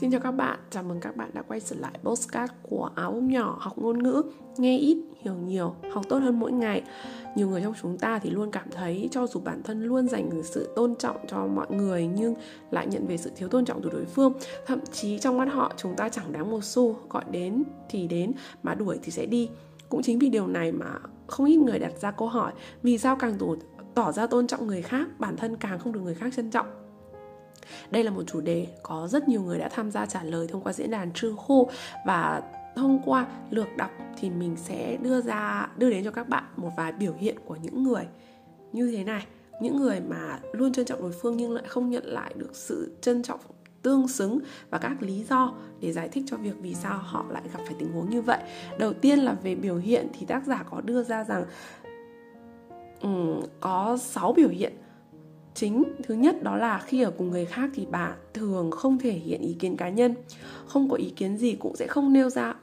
Xin chào các bạn, chào mừng các bạn đã quay trở lại postcard của áo bông nhỏ học ngôn ngữ Nghe ít, hiểu nhiều, học tốt hơn mỗi ngày. Nhiều người trong chúng ta thì luôn cảm thấy cho dù bản thân luôn dành sự tôn trọng cho mọi người Nhưng lại nhận về sự thiếu tôn trọng từ đối phương. Thậm chí trong mắt họ chúng ta chẳng đáng một xu Gọi đến thì đến, mà đuổi thì sẽ đi. Cũng chính vì điều này mà không ít người đặt ra câu hỏi Vì sao càng tỏ, tỏ ra tôn trọng người khác, bản thân càng không được người khác trân trọng đây là một chủ đề có rất nhiều người đã tham gia trả lời thông qua diễn đàn trư khô. Và thông qua lược đọc thì mình sẽ đưa ra đưa đến cho các bạn một vài biểu hiện của những người như thế này. Những người mà luôn trân trọng đối phương nhưng lại không nhận lại được sự trân trọng tương xứng và các lý do để giải thích cho việc vì sao họ lại gặp phải tình huống như vậy. Đầu tiên là về biểu hiện thì tác giả có đưa ra rằng um, có 6 biểu hiện chính thứ nhất đó là khi ở cùng người khác thì bạn thường không thể hiện ý kiến cá nhân. Không có ý kiến gì cũng sẽ không nêu ra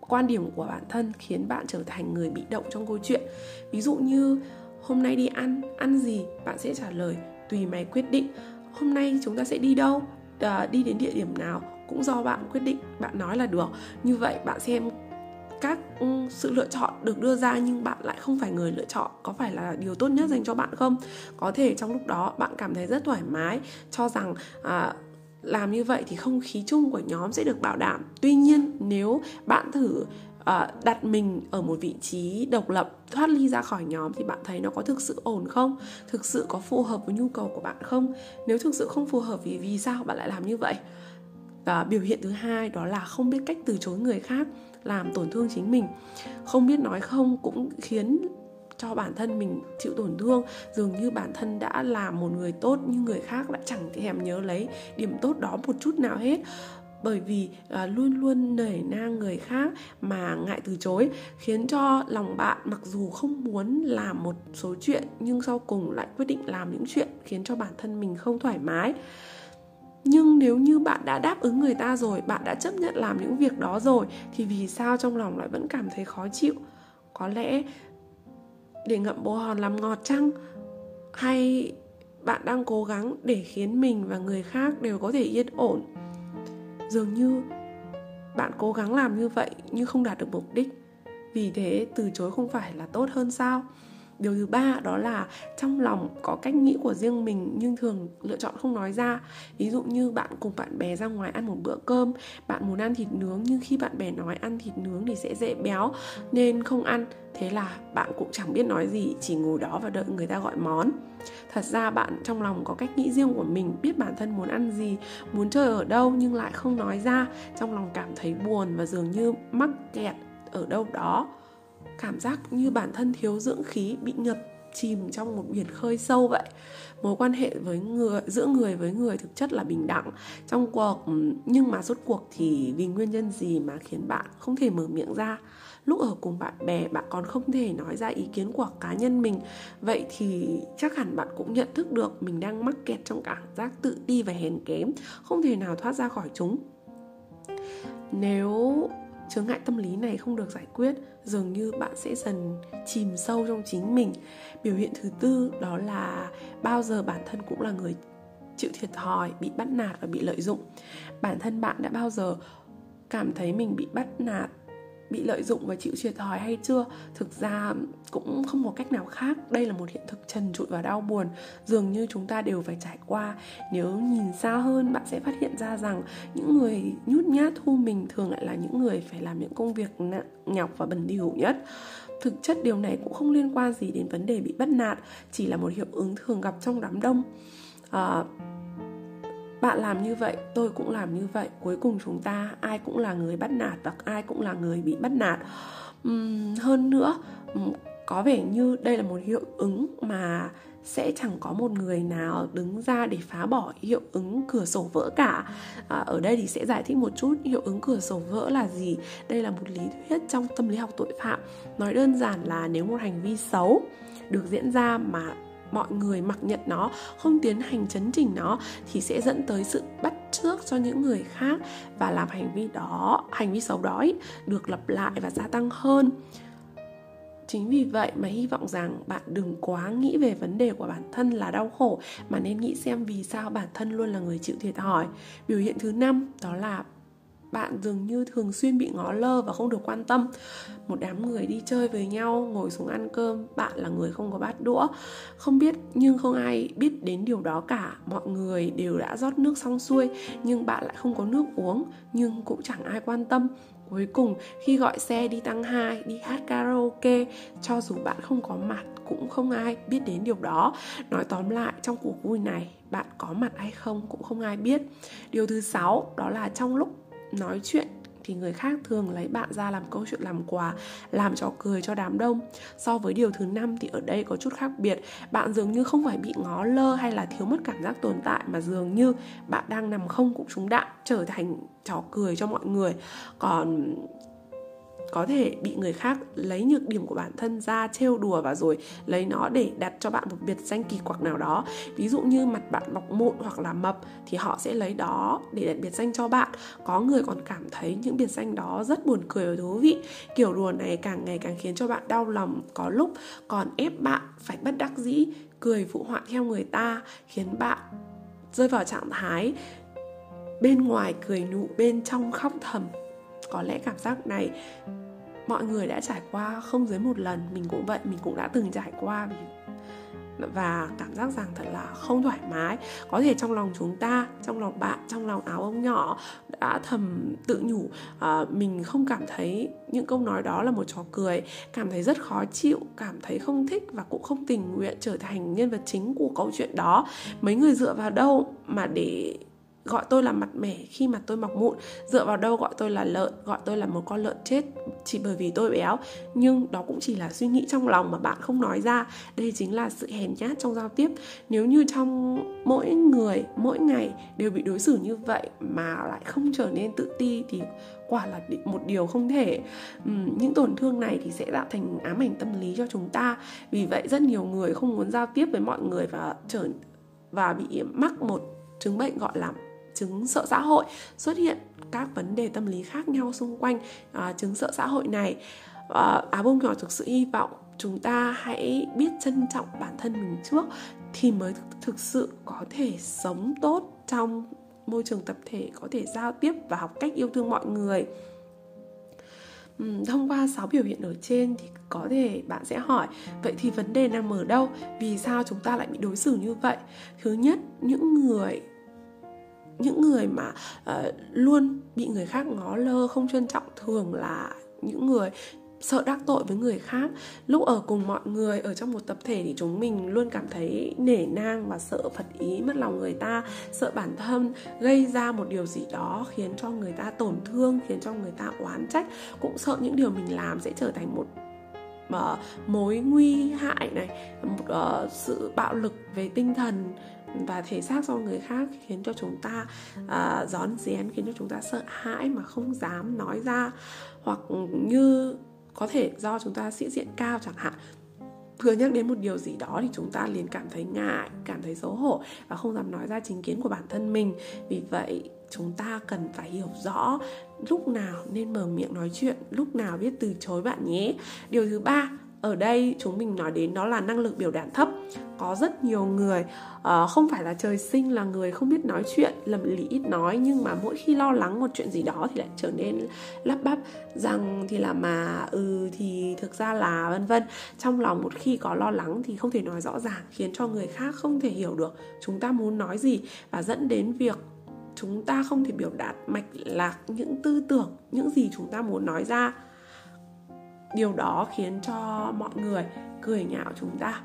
quan điểm của bản thân khiến bạn trở thành người bị động trong câu chuyện. Ví dụ như hôm nay đi ăn ăn gì? Bạn sẽ trả lời tùy mày quyết định. Hôm nay chúng ta sẽ đi đâu? À, đi đến địa điểm nào? Cũng do bạn quyết định bạn nói là được. Như vậy bạn xem các ừ, sự lựa chọn được đưa ra nhưng bạn lại không phải người lựa chọn có phải là điều tốt nhất dành cho bạn không? Có thể trong lúc đó bạn cảm thấy rất thoải mái cho rằng à, làm như vậy thì không khí chung của nhóm sẽ được bảo đảm. Tuy nhiên nếu bạn thử uh, đặt mình ở một vị trí độc lập thoát ly ra khỏi nhóm thì bạn thấy nó có thực sự ổn không? Thực sự có phù hợp với nhu cầu của bạn không? Nếu thực sự không phù hợp thì vì sao bạn lại làm như vậy? Và biểu hiện thứ hai đó là không biết cách từ chối người khác làm tổn thương chính mình. Không biết nói không cũng khiến cho bản thân mình chịu tổn thương. Dường như bản thân đã là một người tốt nhưng người khác lại chẳng thèm nhớ lấy điểm tốt đó một chút nào hết. Bởi vì à, luôn luôn nể nang người khác mà ngại từ chối khiến cho lòng bạn mặc dù không muốn làm một số chuyện nhưng sau cùng lại quyết định làm những chuyện khiến cho bản thân mình không thoải mái nhưng nếu như bạn đã đáp ứng người ta rồi, bạn đã chấp nhận làm những việc đó rồi, thì vì sao trong lòng lại vẫn cảm thấy khó chịu? Có lẽ để ngậm bồ hòn làm ngọt chăng? Hay bạn đang cố gắng để khiến mình và người khác đều có thể yên ổn? Dường như bạn cố gắng làm như vậy nhưng không đạt được mục đích. Vì thế từ chối không phải là tốt hơn sao? Điều thứ ba đó là trong lòng có cách nghĩ của riêng mình nhưng thường lựa chọn không nói ra. Ví dụ như bạn cùng bạn bè ra ngoài ăn một bữa cơm, bạn muốn ăn thịt nướng nhưng khi bạn bè nói ăn thịt nướng thì sẽ dễ béo nên không ăn. Thế là bạn cũng chẳng biết nói gì, chỉ ngồi đó và đợi người ta gọi món. Thật ra bạn trong lòng có cách nghĩ riêng của mình, biết bản thân muốn ăn gì, muốn chơi ở đâu nhưng lại không nói ra. Trong lòng cảm thấy buồn và dường như mắc kẹt ở đâu đó cảm giác như bản thân thiếu dưỡng khí, bị ngập chìm trong một biển khơi sâu vậy. Mối quan hệ với người, giữa người với người thực chất là bình đẳng. Trong cuộc, nhưng mà rốt cuộc thì vì nguyên nhân gì mà khiến bạn không thể mở miệng ra? Lúc ở cùng bạn bè, bạn còn không thể nói ra ý kiến của cá nhân mình. Vậy thì chắc hẳn bạn cũng nhận thức được mình đang mắc kẹt trong cảm giác tự ti và hèn kém, không thể nào thoát ra khỏi chúng. Nếu chướng ngại tâm lý này không được giải quyết, dường như bạn sẽ dần chìm sâu trong chính mình. Biểu hiện thứ tư đó là bao giờ bản thân cũng là người chịu thiệt thòi, bị bắt nạt và bị lợi dụng. Bản thân bạn đã bao giờ cảm thấy mình bị bắt nạt bị lợi dụng và chịu thiệt thòi hay chưa? Thực ra cũng không có cách nào khác. Đây là một hiện thực trần trụi và đau buồn. Dường như chúng ta đều phải trải qua. Nếu nhìn xa hơn bạn sẽ phát hiện ra rằng những người nhút nhát thu mình thường lại là những người phải làm những công việc nặng nhọc và bẩn thỉu nhất. Thực chất điều này cũng không liên quan gì đến vấn đề bị bắt nạt chỉ là một hiệu ứng thường gặp trong đám đông. À, bạn làm như vậy tôi cũng làm như vậy. Cuối cùng chúng ta ai cũng là người bắt nạt và ai cũng là người bị bắt nạt. Uhm, hơn nữa có vẻ như đây là một hiệu ứng mà sẽ chẳng có một người nào đứng ra để phá bỏ hiệu ứng cửa sổ vỡ cả. À, ở đây thì sẽ giải thích một chút hiệu ứng cửa sổ vỡ là gì? Đây là một lý thuyết trong tâm lý học tội phạm. Nói đơn giản là nếu một hành vi xấu được diễn ra mà mọi người mặc nhận nó, không tiến hành chấn chỉnh nó thì sẽ dẫn tới sự bắt trước cho những người khác và làm hành vi đó, hành vi xấu đó được lặp lại và gia tăng hơn. Chính vì vậy mà hy vọng rằng bạn đừng quá nghĩ về vấn đề của bản thân là đau khổ, mà nên nghĩ xem vì sao bản thân luôn là người chịu thiệt thòi. Biểu hiện thứ năm đó là bạn dường như thường xuyên bị ngó lơ và không được quan tâm. Một đám người đi chơi với nhau, ngồi xuống ăn cơm, bạn là người không có bát đũa. Không biết, nhưng không ai biết đến điều đó cả. Mọi người đều đã rót nước xong xuôi, nhưng bạn lại không có nước uống, nhưng cũng chẳng ai quan tâm. Cuối cùng, khi gọi xe đi tăng 2 đi hát karaoke, cho dù bạn không có mặt, cũng không ai biết đến điều đó. Nói tóm lại, trong cuộc vui này, bạn có mặt hay không cũng không ai biết. Điều thứ sáu, đó là trong lúc nói chuyện thì người khác thường lấy bạn ra làm câu chuyện làm quà, làm trò cười cho đám đông. So với điều thứ năm thì ở đây có chút khác biệt, bạn dường như không phải bị ngó lơ hay là thiếu mất cảm giác tồn tại mà dường như bạn đang nằm không cũng trúng đạn, trở thành trò cười cho mọi người. Còn có thể bị người khác lấy nhược điểm của bản thân ra trêu đùa và rồi lấy nó để đặt cho bạn một biệt danh kỳ quặc nào đó. Ví dụ như mặt bạn mọc mụn hoặc là mập thì họ sẽ lấy đó để đặt biệt danh cho bạn. Có người còn cảm thấy những biệt danh đó rất buồn cười và thú vị. Kiểu đùa này càng ngày càng khiến cho bạn đau lòng. Có lúc còn ép bạn phải bất đắc dĩ, cười phụ họa theo người ta, khiến bạn rơi vào trạng thái bên ngoài cười nụ bên trong khóc thầm có lẽ cảm giác này mọi người đã trải qua không dưới một lần mình cũng vậy mình cũng đã từng trải qua. Và cảm giác rằng thật là không thoải mái. Có thể trong lòng chúng ta trong lòng bạn trong lòng áo ông nhỏ đã thầm tự nhủ à, mình không cảm thấy những câu nói đó là một trò cười cảm thấy rất khó chịu cảm thấy không thích và cũng không tình nguyện trở thành nhân vật chính của câu chuyện đó. Mấy người dựa vào đâu mà để gọi tôi là mặt mẻ khi mà tôi mọc mụn. Dựa vào đâu gọi tôi là lợn, gọi tôi là một con lợn chết chỉ bởi vì tôi béo. Nhưng đó cũng chỉ là suy nghĩ trong lòng mà bạn không nói ra. Đây chính là sự hèn nhát trong giao tiếp. Nếu như trong mỗi người, mỗi ngày đều bị đối xử như vậy mà lại không trở nên tự ti thì quả là một điều không thể. Những tổn thương này thì sẽ tạo thành ám ảnh tâm lý cho chúng ta. Vì vậy rất nhiều người không muốn giao tiếp với mọi người và trở, và bị mắc một chứng bệnh gọi là chứng sợ xã hội xuất hiện các vấn đề tâm lý khác nhau xung quanh uh, chứng sợ xã hội này. Uh, á bông nhỏ thực sự hy vọng chúng ta hãy biết trân trọng bản thân mình trước thì mới thực sự có thể sống tốt trong môi trường tập thể có thể giao tiếp và học cách yêu thương mọi người. Thông qua 6 biểu hiện ở trên thì có thể bạn sẽ hỏi vậy thì vấn đề nằm ở đâu? Vì sao chúng ta lại bị đối xử như vậy? Thứ nhất những người những người mà uh, luôn bị người khác ngó lơ không trân trọng thường là những người sợ đắc tội với người khác. Lúc ở cùng mọi người ở trong một tập thể thì chúng mình luôn cảm thấy nể nang và sợ phật ý mất lòng người ta sợ bản thân gây ra một điều gì đó khiến cho người ta tổn thương khiến cho người ta oán trách. Cũng sợ những điều mình làm sẽ trở thành một uh, mối nguy hại này một uh, sự bạo lực về tinh thần và thể xác do người khác khiến cho chúng ta uh, gión rén khiến cho chúng ta sợ hãi mà không dám nói ra. Hoặc như có thể do chúng ta sĩ diện cao chẳng hạn. Vừa nhắc đến một điều gì đó thì chúng ta liền cảm thấy ngại cảm thấy xấu hổ và không dám nói ra chính kiến của bản thân mình. Vì vậy chúng ta cần phải hiểu rõ lúc nào nên mở miệng nói chuyện lúc nào biết từ chối bạn nhé. Điều thứ ba ở đây chúng mình nói đến đó là năng lực biểu đạt thấp. Có rất nhiều người uh, không phải là trời sinh là người không biết nói chuyện lầm lì ít nói nhưng mà mỗi khi lo lắng một chuyện gì đó thì lại trở nên lắp bắp rằng thì là mà ừ thì thực ra là vân vân. Trong lòng một khi có lo lắng thì không thể nói rõ ràng khiến cho người khác không thể hiểu được chúng ta muốn nói gì và dẫn đến việc chúng ta không thể biểu đạt mạch lạc những tư tưởng những gì chúng ta muốn nói ra điều đó khiến cho mọi người cười nhạo chúng ta.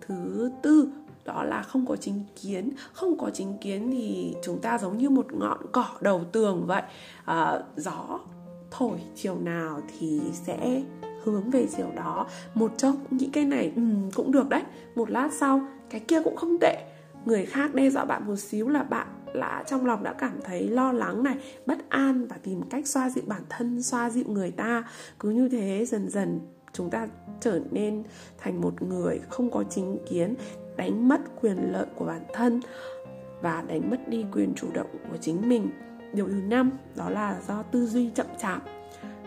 Thứ tư đó là không có chính kiến. Không có chính kiến thì chúng ta giống như một ngọn cỏ đầu tường vậy. À, gió thổi chiều nào thì sẽ hướng về chiều đó. Một chốc nghĩ cái này ừ, cũng được đấy. Một lát sau cái kia cũng không tệ. Người khác đe dọa bạn một xíu là bạn là trong lòng đã cảm thấy lo lắng này bất an và tìm cách xoa dịu bản thân xoa dịu người ta. Cứ như thế dần dần chúng ta trở nên thành một người không có chính kiến đánh mất quyền lợi của bản thân và đánh mất đi quyền chủ động của chính mình. Điều thứ năm đó là do tư duy chậm chạp.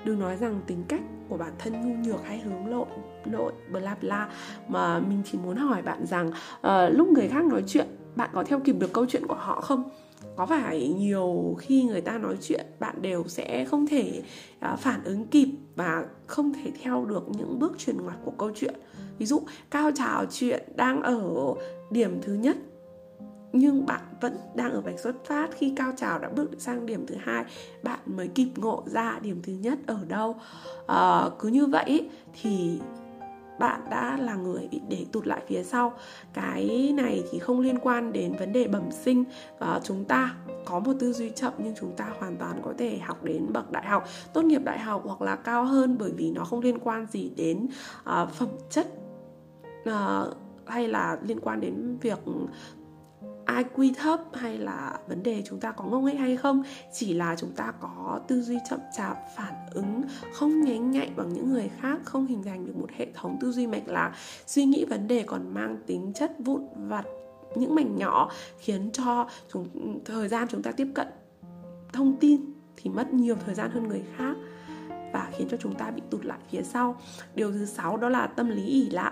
Đừng nói rằng tính cách của bản thân nhu nhược hay hướng lộn nội bla bla mà mình chỉ muốn hỏi bạn rằng uh, lúc người khác nói chuyện bạn có theo kịp được câu chuyện của họ không? Có phải nhiều khi người ta nói chuyện bạn đều sẽ không thể à, phản ứng kịp và không thể theo được những bước chuyển ngoặt của câu chuyện? Ví dụ cao trào chuyện đang ở điểm thứ nhất nhưng bạn vẫn đang ở vạch xuất phát khi cao trào đã bước sang điểm thứ hai bạn mới kịp ngộ ra điểm thứ nhất ở đâu? À, cứ như vậy thì bạn đã là người bị để tụt lại phía sau. Cái này thì không liên quan đến vấn đề bẩm sinh. À, chúng ta có một tư duy chậm nhưng chúng ta hoàn toàn có thể học đến bậc đại học tốt nghiệp đại học hoặc là cao hơn bởi vì nó không liên quan gì đến à, phẩm chất à, hay là liên quan đến việc IQ thấp hay là vấn đề chúng ta có ngốc nghếch hay không, chỉ là chúng ta có tư duy chậm chạp, phản ứng không nhanh nhạy bằng những người khác, không hình thành được một hệ thống tư duy mạch lạc. Suy nghĩ vấn đề còn mang tính chất vụn vặt, những mảnh nhỏ khiến cho chúng, thời gian chúng ta tiếp cận thông tin thì mất nhiều thời gian hơn người khác và khiến cho chúng ta bị tụt lại phía sau. Điều thứ sáu đó là tâm lý ỉ lại.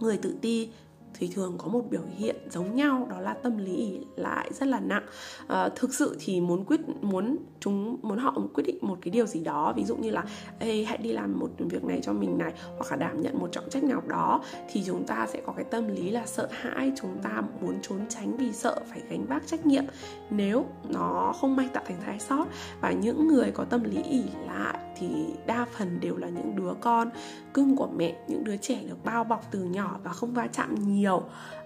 Người tự ti thì thường có một biểu hiện giống nhau đó là tâm lý ỉ lại rất là nặng. À, thực sự thì muốn quyết muốn chúng muốn họ quyết định một cái điều gì đó ví dụ như là Ê, hãy đi làm một việc này cho mình này hoặc là đảm nhận một trọng trách nào đó thì chúng ta sẽ có cái tâm lý là sợ hãi chúng ta muốn trốn tránh vì sợ phải gánh vác trách nhiệm. Nếu nó không may tạo thành sai sót và những người có tâm lý ỉ lại thì đa phần đều là những đứa con cưng của mẹ những đứa trẻ được bao bọc từ nhỏ và không va chạm nhiều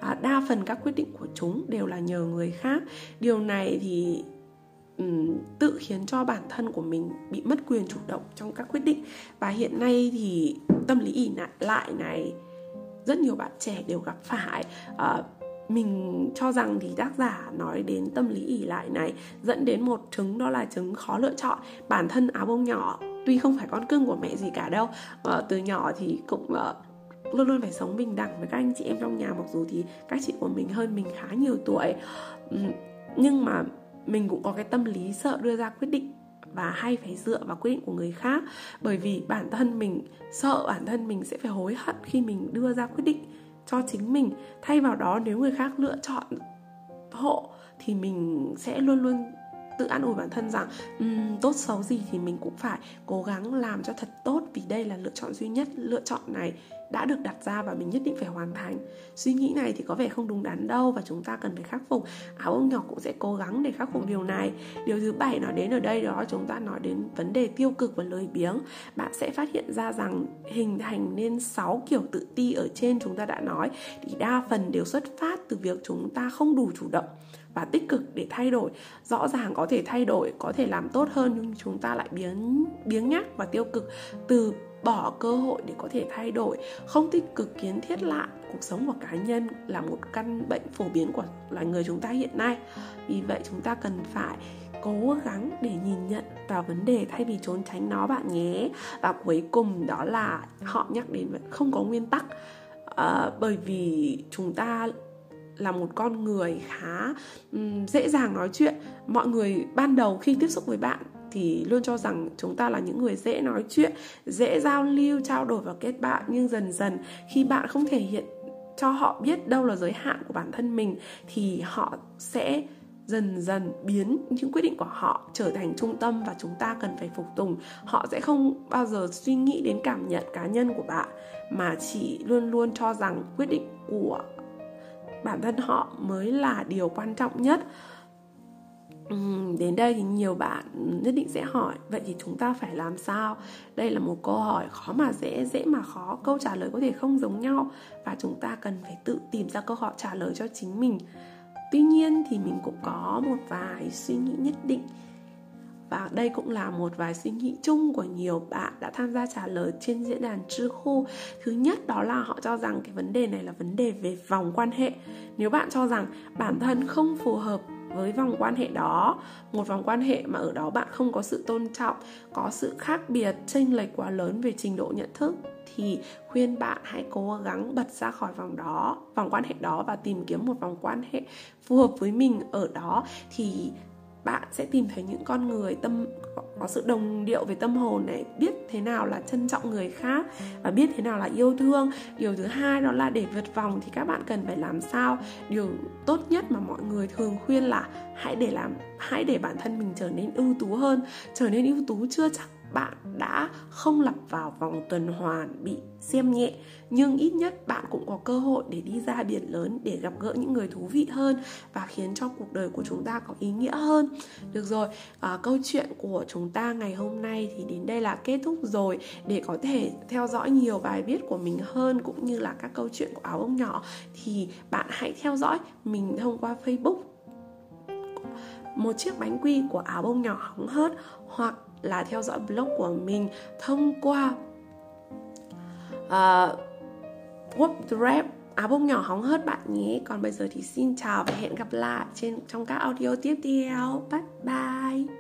à, đa phần các quyết định của chúng đều là nhờ người khác. Điều này thì um, tự khiến cho bản thân của mình bị mất quyền chủ động trong các quyết định. Và hiện nay thì tâm lý ỉ lại này rất nhiều bạn trẻ đều gặp phải. À, mình cho rằng thì tác giả nói đến tâm lý ỉ lại này dẫn đến một chứng đó là chứng khó lựa chọn. Bản thân áo bông nhỏ tuy không phải con cưng của mẹ gì cả đâu uh, từ nhỏ thì cũng uh, luôn luôn phải sống bình đẳng với các anh chị em trong nhà, mặc dù thì các chị của mình hơn mình khá nhiều tuổi. Nhưng mà mình cũng có cái tâm lý sợ đưa ra quyết định và hay phải dựa vào quyết định của người khác. Bởi vì bản thân mình sợ bản thân mình sẽ phải hối hận khi mình đưa ra quyết định cho chính mình. Thay vào đó, nếu người khác lựa chọn hộ thì mình sẽ luôn luôn tự an ủi bản thân rằng um, tốt xấu gì thì mình cũng phải cố gắng làm cho thật tốt vì đây là lựa chọn duy nhất lựa chọn này đã được đặt ra và mình nhất định phải hoàn thành. Suy nghĩ này thì có vẻ không đúng đắn đâu và chúng ta cần phải khắc phục. Áo ông nhỏ cũng sẽ cố gắng để khắc phục điều này. Điều thứ bảy nói đến ở đây đó chúng ta nói đến vấn đề tiêu cực và lười biếng. Bạn sẽ phát hiện ra rằng hình thành nên 6 kiểu tự ti ở trên chúng ta đã nói thì đa phần đều xuất phát từ việc chúng ta không đủ chủ động và tích cực để thay đổi. Rõ ràng có thể thay đổi có thể làm tốt hơn nhưng chúng ta lại biến biếng nhác và tiêu cực từ bỏ cơ hội để có thể thay đổi không tích cực kiến thiết lại cuộc sống của cá nhân là một căn bệnh phổ biến của loài người chúng ta hiện nay. Vì vậy chúng ta cần phải cố gắng để nhìn nhận vào vấn đề thay vì trốn tránh nó bạn nhé. Và cuối cùng đó là họ nhắc đến không có nguyên tắc. À, bởi vì chúng ta là một con người khá um, dễ dàng nói chuyện. Mọi người ban đầu khi tiếp xúc với bạn thì luôn cho rằng chúng ta là những người dễ nói chuyện dễ giao lưu trao đổi và kết bạn. Nhưng dần dần khi bạn không thể hiện cho họ biết đâu là giới hạn của bản thân mình thì họ sẽ dần dần biến những quyết định của họ trở thành trung tâm và chúng ta cần phải phục tùng. Họ sẽ không bao giờ suy nghĩ đến cảm nhận cá nhân của bạn mà chỉ luôn luôn cho rằng quyết định của bản thân họ mới là điều quan trọng nhất. Đến đây thì nhiều bạn nhất định sẽ hỏi, vậy thì chúng ta phải làm sao? Đây là một câu hỏi khó mà dễ dễ mà khó. Câu trả lời có thể không giống nhau và chúng ta cần phải tự tìm ra câu hỏi trả lời cho chính mình. Tuy nhiên thì mình cũng có một vài suy nghĩ nhất định và đây cũng là một vài suy nghĩ chung của nhiều bạn đã tham gia trả lời trên diễn đàn Trư Khu. Thứ nhất đó là họ cho rằng cái vấn đề này là vấn đề về vòng quan hệ. Nếu bạn cho rằng bản thân không phù hợp với vòng quan hệ đó, một vòng quan hệ mà ở đó bạn không có sự tôn trọng, có sự khác biệt, chênh lệch quá lớn về trình độ nhận thức, thì khuyên bạn hãy cố gắng bật ra khỏi vòng đó, vòng quan hệ đó và tìm kiếm một vòng quan hệ phù hợp với mình ở đó, thì bạn sẽ tìm thấy những con người tâm, có sự đồng điệu về tâm hồn này, biết thế nào là trân trọng người khác và biết thế nào là yêu thương. Điều thứ hai đó là để vượt vòng thì các bạn cần phải làm sao? Điều tốt nhất mà mọi người thường khuyên là hãy để làm, hãy để bản thân mình trở nên ưu tú hơn. Trở nên ưu tú chưa chắc đã không lặp vào vòng tuần hoàn bị xem nhẹ nhưng ít nhất bạn cũng có cơ hội để đi ra biển lớn để gặp gỡ những người thú vị hơn và khiến cho cuộc đời của chúng ta có ý nghĩa hơn. Được rồi à, câu chuyện của chúng ta ngày hôm nay thì đến đây là kết thúc rồi. Để có thể theo dõi nhiều bài viết của mình hơn cũng như là các câu chuyện của áo ông nhỏ thì bạn hãy theo dõi mình thông qua facebook. Một chiếc bánh quy của áo bông nhỏ hóng hớt hoặc là theo dõi blog của mình thông qua ờ, uh, WordPress áo à, bông nhỏ hóng hớt bạn nhé. Còn bây giờ thì xin chào và hẹn gặp lại trên trong các audio tiếp theo. Bye bye.